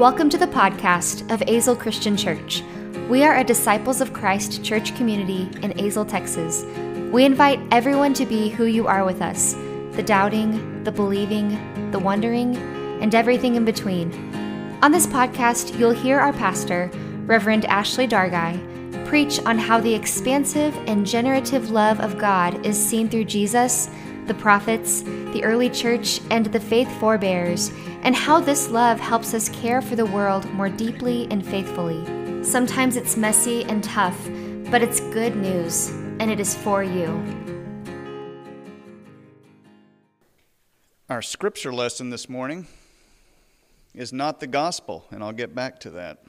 Welcome to the podcast of Azle Christian Church. We are a Disciples of Christ church community in Azle, Texas. We invite everyone to be who you are with us the doubting, the believing, the wondering, and everything in between. On this podcast, you'll hear our pastor, Reverend Ashley Dargai, preach on how the expansive and generative love of God is seen through Jesus, the prophets, the early church, and the faith forebears and how this love helps us care for the world more deeply and faithfully. Sometimes it's messy and tough, but it's good news, and it is for you. Our scripture lesson this morning is not the gospel, and I'll get back to that.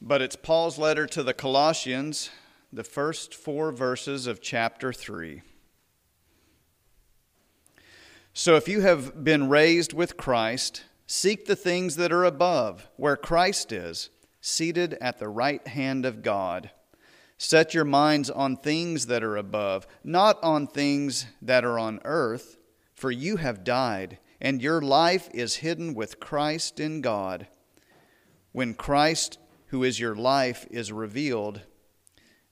But it's Paul's letter to the Colossians, the first four verses of chapter 3. So if you have been raised with Christ, seek the things that are above, where Christ is, seated at the right hand of God. Set your minds on things that are above, not on things that are on earth, for you have died, and your life is hidden with Christ in God. When Christ, who is your life, is revealed,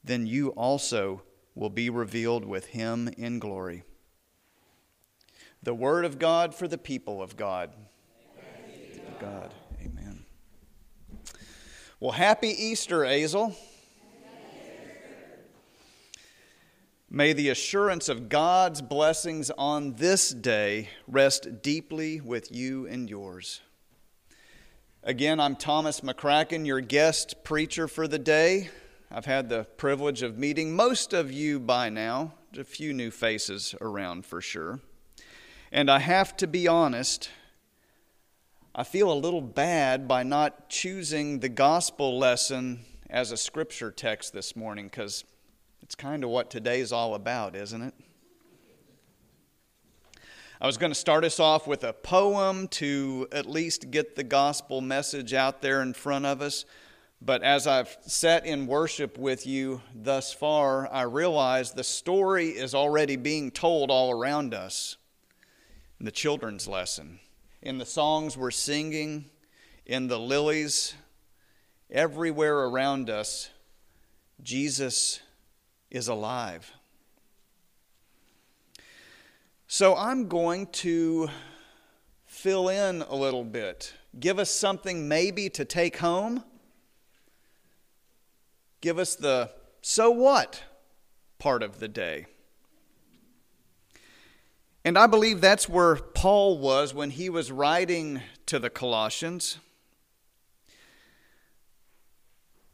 then you also will be revealed with him in glory the word of God for the people of God. God. Amen. Well, happy Easter, Azle. May the assurance of God's blessings on this day rest deeply with you and yours. Again, I'm Thomas McCracken, your guest preacher for the day. I've had the privilege of meeting most of you by now, a few new faces around for sure. And I have to be honest, I feel a little bad by not choosing the gospel lesson as a scripture text this morning because it's kind of what today's all about, isn't it? I was going to start us off with a poem to at least get the gospel message out there in front of us. But as I've sat in worship with you thus far, I realize the story is already being told all around us in the children's lesson, in the songs we're singing, in the lilies, everywhere around us, Jesus is alive. So I'm going to fill in a little bit, give us something maybe to take home, give us the so what part of the day. And I believe that's where Paul was when he was writing to the Colossians.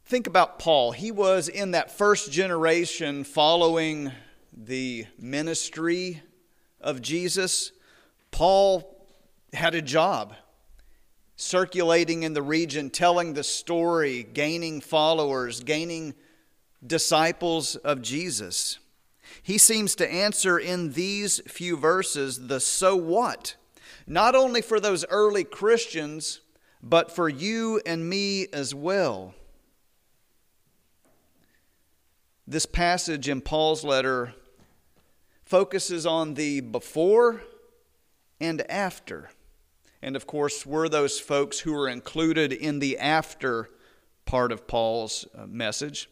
Think about Paul. He was in that first generation following the ministry of Jesus. Paul had a job circulating in the region, telling the story, gaining followers, gaining disciples of Jesus. He seems to answer in these few verses the so what, not only for those early Christians, but for you and me as well. This passage in Paul's letter focuses on the before and after. And of course, we're those folks who are included in the after part of Paul's uh, message.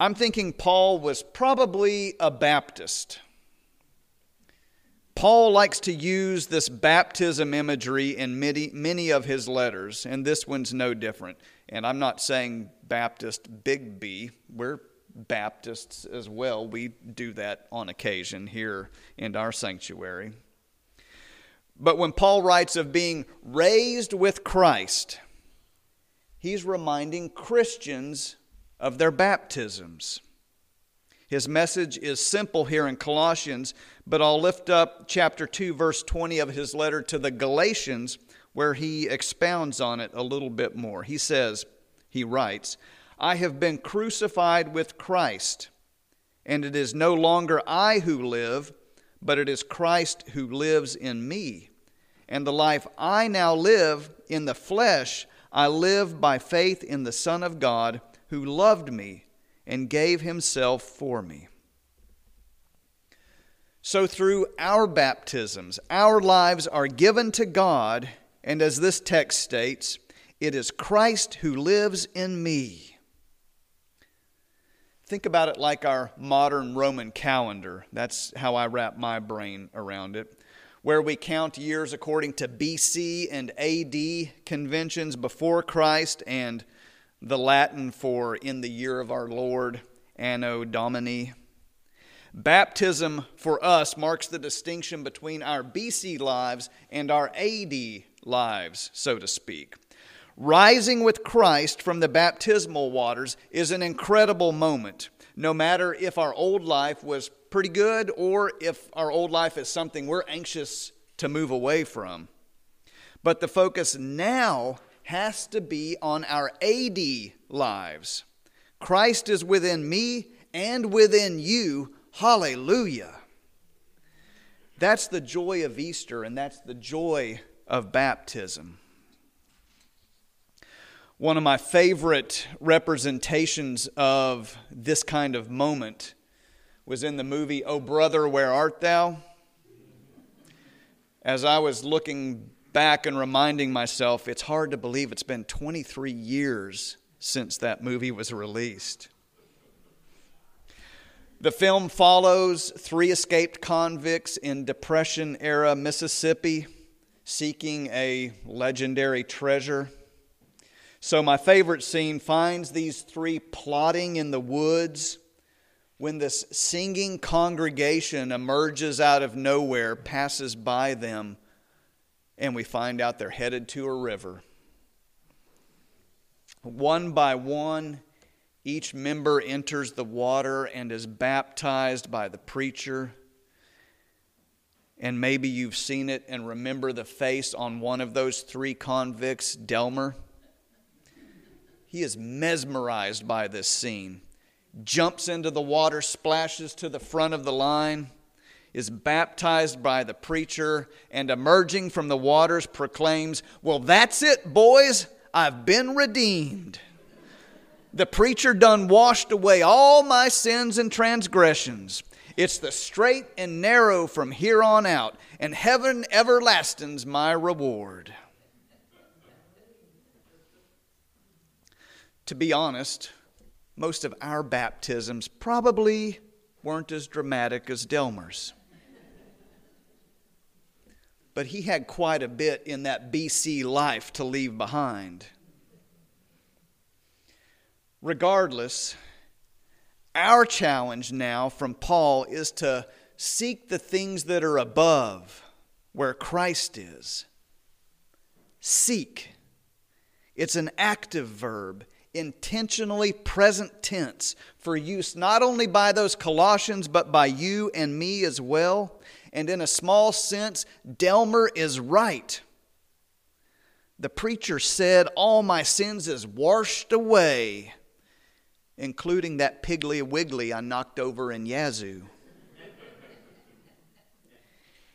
I'm thinking Paul was probably a Baptist. Paul likes to use this baptism imagery in many, many of his letters, and this one's no different. And I'm not saying Baptist big B, we're Baptists as well. We do that on occasion here in our sanctuary. But when Paul writes of being raised with Christ, he's reminding Christians of their baptisms. His message is simple here in Colossians, but I'll lift up chapter 2, verse 20 of his letter to the Galatians, where he expounds on it a little bit more. He says, he writes, I have been crucified with Christ, and it is no longer I who live, but it is Christ who lives in me. And the life I now live in the flesh, I live by faith in the Son of God who loved me and gave himself for me. So, through our baptisms, our lives are given to God And as this text states, it is Christ who lives in me. Think about it like our modern Roman calendar. That's how I wrap my brain around it, where we count years according to BC and AD conventions before Christ and the Latin for in the year of our Lord, Anno Domini. Baptism for us marks the distinction between our BC lives and our AD lives, so to speak. Rising with Christ from the baptismal waters is an incredible moment, no matter if our old life was pretty good or if our old life is something we're anxious to move away from. But the focus now has to be on our AD lives. Christ is within me and within you. Hallelujah. That's the joy of Easter, and that's the joy of baptism. One of my favorite representations of this kind of moment was in the movie Oh Brother, Where Art Thou? As I was looking back and reminding myself, it's hard to believe it's been 23 years since that movie was released. The film follows three escaped convicts in Depression era Mississippi seeking a legendary treasure. So, my favorite scene finds these three plotting in the woods when this singing congregation emerges out of nowhere, passes by them, and we find out they're headed to a river. One by one, each member enters the water and is baptized by the preacher. And maybe you've seen it and remember the face on one of those three convicts, Delmar. He is mesmerized by this scene, jumps into the water, splashes to the front of the line, is baptized by the preacher, and emerging from the waters proclaims, Well, that's it, boys. I've been redeemed. The preacher done washed away all my sins and transgressions. It's the straight and narrow from here on out, and heaven everlasting's my reward. To be honest, most of our baptisms probably weren't as dramatic as Delmar's. But he had quite a bit in that BC life to leave behind. Regardless, our challenge now from Paul is to seek the things that are above where Christ is. Seek. It's an active verb intentionally present tense for use not only by those Colossians, but by you and me as well. And in a small sense, Delmar is right. The preacher said, All my sins is washed away, including that piggly wiggly I knocked over in Yazoo.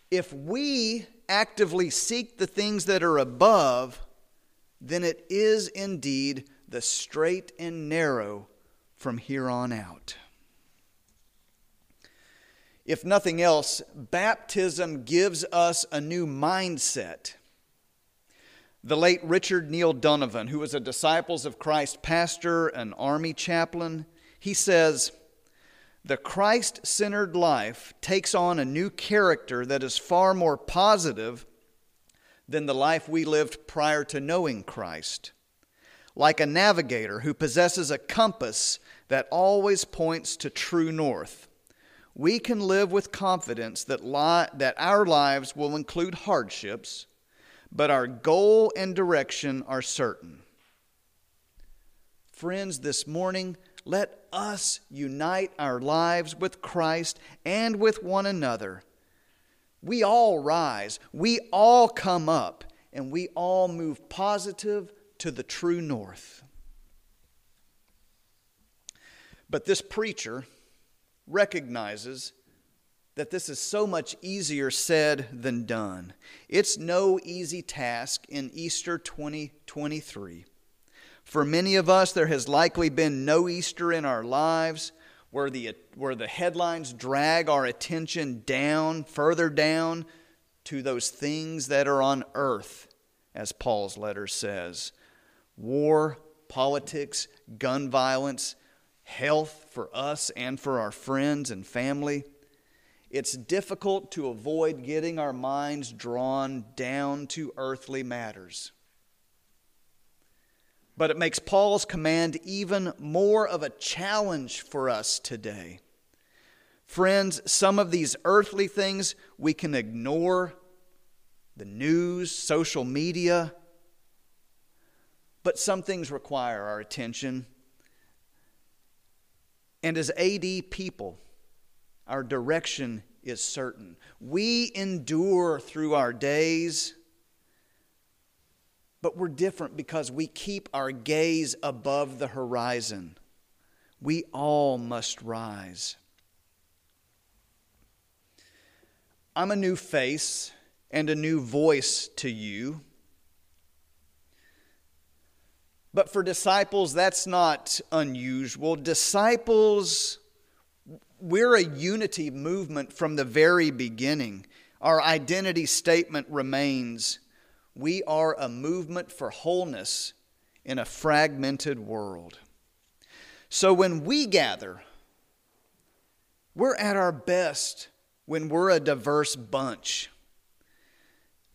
if we actively seek the things that are above, then it is indeed the straight and narrow from here on out. If nothing else, baptism gives us a new mindset. The late Richard Niell Donovan, who was a Disciples of Christ pastor, an army chaplain, he says, The Christ centered life takes on a new character that is far more positive than the life we lived prior to knowing Christ like a navigator who possesses a compass that always points to true north. We can live with confidence that, li- that our lives will include hardships, but our goal and direction are certain. Friends, this morning, let us unite our lives with Christ and with one another. We all rise, we all come up, and we all move positive, to the true north. But this preacher recognizes that this is so much easier said than done. It's no easy task in Easter 2023. For many of us, there has likely been no Easter in our lives where the, where the headlines drag our attention down, further down to those things that are on earth as Paul's letter says. War, politics, gun violence, health for us and for our friends and family. It's difficult to avoid getting our minds drawn down to earthly matters. But it makes Paul's command even more of a challenge for us today. Friends, some of these earthly things we can ignore the news, social media, but some things require our attention. And as AD people, our direction is certain. We endure through our days, but we're different because we keep our gaze above the horizon. We all must rise. I'm a new face and a new voice to you. But for disciples, that's not unusual. Disciples, we're a unity movement from the very beginning. Our identity statement remains we are a movement for wholeness in a fragmented world. So when we gather, we're at our best when we're a diverse bunch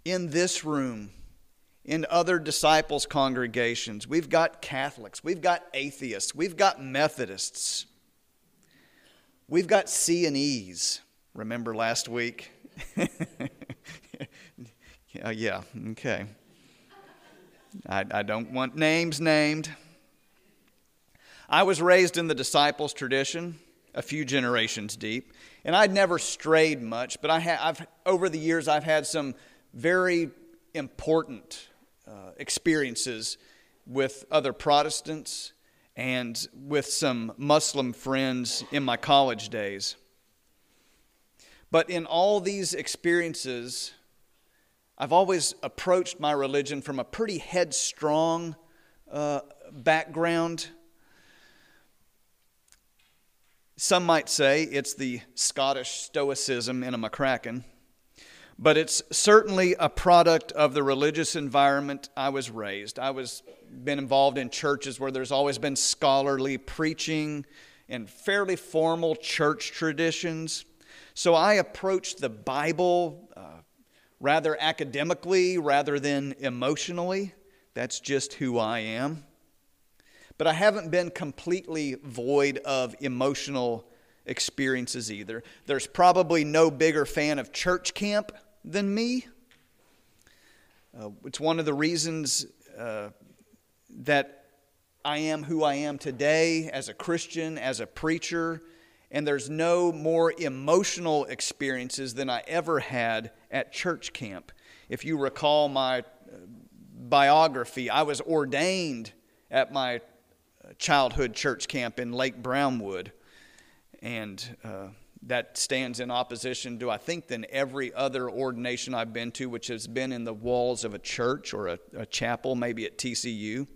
in this room, in other disciples' congregations. We've got Catholics, we've got atheists, we've got Methodists, we've got C and E's. Remember last week? yeah, yeah, okay. I, I don't want names named. I was raised in the disciples' tradition, a few generations deep, and I'd never strayed much, but I have over the years I've had some very important uh, experiences with other Protestants and with some Muslim friends in my college days. But in all these experiences, I've always approached my religion from a pretty headstrong uh, background. Some might say it's the Scottish Stoicism in a McCracken but it's certainly a product of the religious environment I was raised. I was been involved in churches where there's always been scholarly preaching and fairly formal church traditions. So I approached the Bible uh, rather academically rather than emotionally. That's just who I am. But I haven't been completely void of emotional experiences either. There's probably no bigger fan of church camp than me. Uh, it's one of the reasons uh, that I am who I am today as a Christian, as a preacher, and there's no more emotional experiences than I ever had at church camp. If you recall my uh, biography, I was ordained at my uh, childhood church camp in Lake Brownwood. And uh, that stands in opposition to, I think, than every other ordination I've been to, which has been in the walls of a church or a, a chapel, maybe at TCU.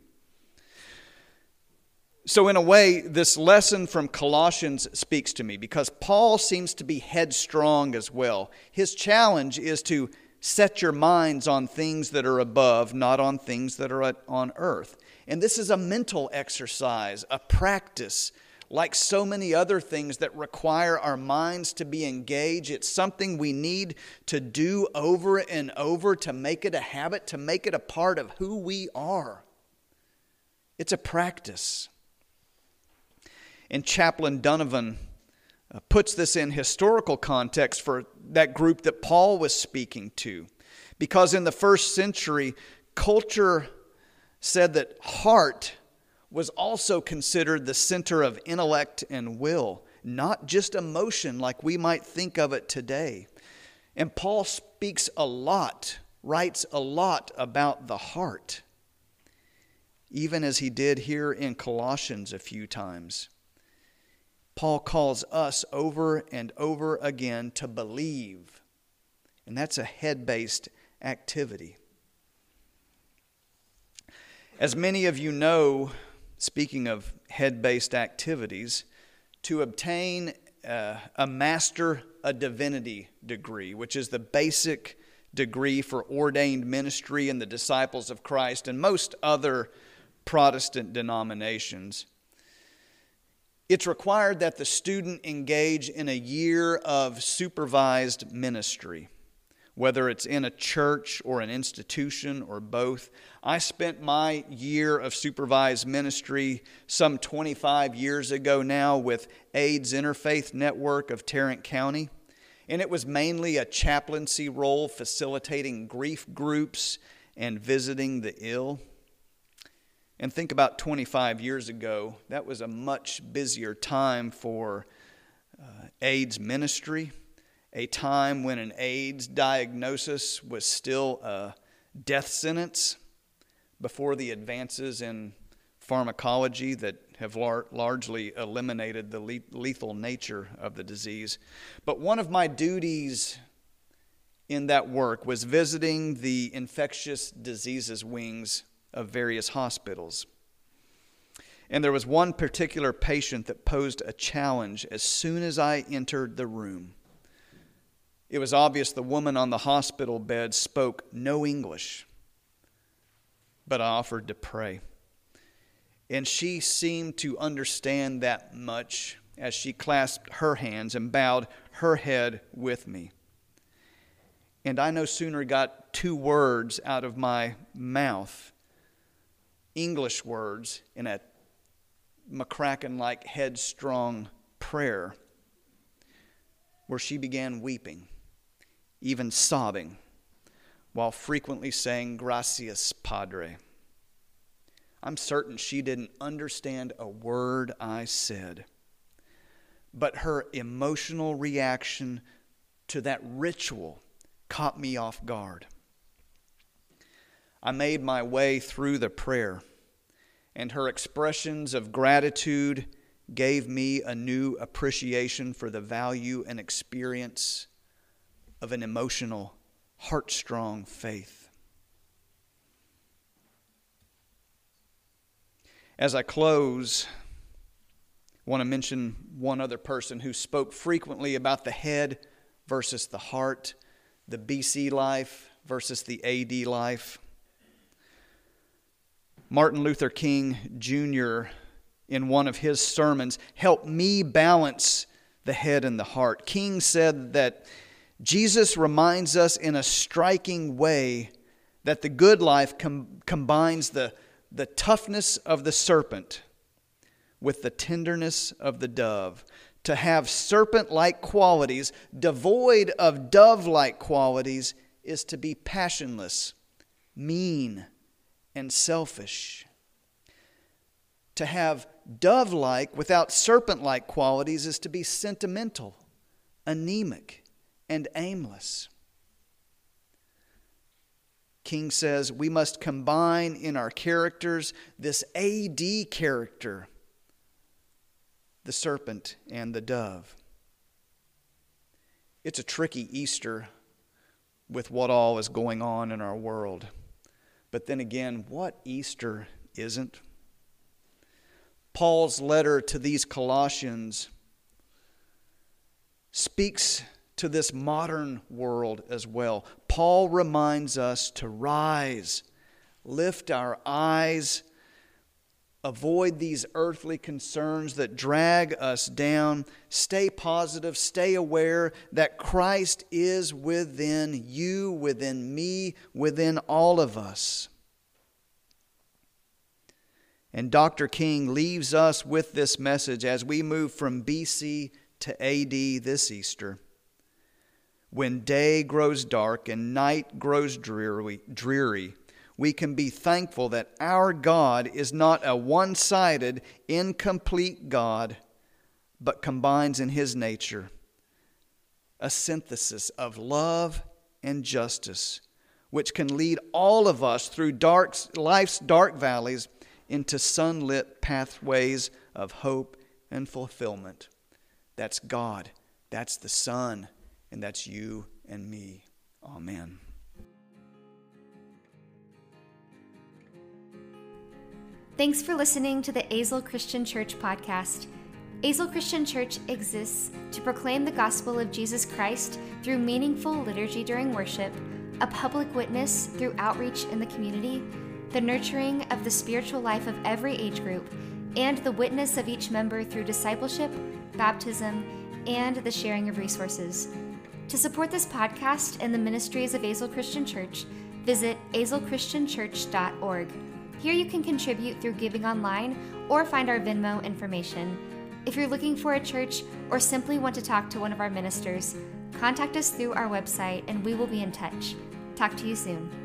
So, in a way, this lesson from Colossians speaks to me because Paul seems to be headstrong as well. His challenge is to set your minds on things that are above, not on things that are on earth. And this is a mental exercise, a practice like so many other things that require our minds to be engaged, it's something we need to do over and over to make it a habit, to make it a part of who we are. It's a practice. And Chaplain Donovan uh, puts this in historical context for that group that Paul was speaking to. Because in the first century, culture said that heart was also considered the center of intellect and will, not just emotion like we might think of it today. And Paul speaks a lot, writes a lot about the heart, even as he did here in Colossians a few times. Paul calls us over and over again to believe, and that's a head based activity. As many of you know, speaking of head based activities, to obtain uh, a Master of Divinity degree, which is the basic degree for ordained ministry in the Disciples of Christ and most other Protestant denominations. It's required that the student engage in a year of supervised ministry, whether it's in a church or an institution or both. I spent my year of supervised ministry some 25 years ago now with AIDS Interfaith Network of Tarrant County, and it was mainly a chaplaincy role facilitating grief groups and visiting the ill. And think about 25 years ago, that was a much busier time for uh, AIDS ministry, a time when an AIDS diagnosis was still a death sentence before the advances in pharmacology that have lar- largely eliminated the le- lethal nature of the disease. But one of my duties in that work was visiting the infectious diseases wings of various hospitals. And there was one particular patient that posed a challenge as soon as I entered the room. It was obvious the woman on the hospital bed spoke no English, but I offered to pray. And she seemed to understand that much as she clasped her hands and bowed her head with me. And I no sooner got two words out of my mouth English words in a McCracken like headstrong prayer where she began weeping, even sobbing, while frequently saying, Gracias, Padre. I'm certain she didn't understand a word I said, but her emotional reaction to that ritual caught me off guard. I made my way through the prayer, and her expressions of gratitude gave me a new appreciation for the value and experience of an emotional, heart-strong faith. As I close, I want to mention one other person who spoke frequently about the head versus the heart, the BC life versus the AD life. Martin Luther King Jr., in one of his sermons, helped me balance the head and the heart. King said that Jesus reminds us in a striking way that the good life com- combines the, the toughness of the serpent with the tenderness of the dove. To have serpent like qualities, devoid of dove like qualities, is to be passionless, mean, and selfish. To have dove like without serpent like qualities is to be sentimental, anemic, and aimless. King says we must combine in our characters this AD character, the serpent and the dove. It's a tricky Easter with what all is going on in our world. But then again, what Easter isn't? Paul's letter to these Colossians speaks to this modern world as well. Paul reminds us to rise, lift our eyes, avoid these earthly concerns that drag us down, stay positive, stay aware that Christ is within you, within me, within all of us. And Dr. King leaves us with this message as we move from BC to AD this Easter. When day grows dark and night grows dreary, dreary we can be thankful that our God is not a one sided, incomplete God, but combines in his nature a synthesis of love and justice, which can lead all of us through dark, life's dark valleys into sunlit pathways of hope and fulfillment. That's God, that's the Son, and that's you and me. Amen. Thanks for listening to the Azle Christian Church podcast. Azle Christian Church exists to proclaim the gospel of Jesus Christ through meaningful liturgy during worship, a public witness through outreach in the community, the nurturing of the spiritual life of every age group, and the witness of each member through discipleship, baptism, and the sharing of resources. To support this podcast and the ministries of Azle Christian Church, visit azlechristianchurch.org. Here you can contribute through giving online or find our Venmo information. If you're looking for a church or simply want to talk to one of our ministers, contact us through our website and we will be in touch. Talk to you soon.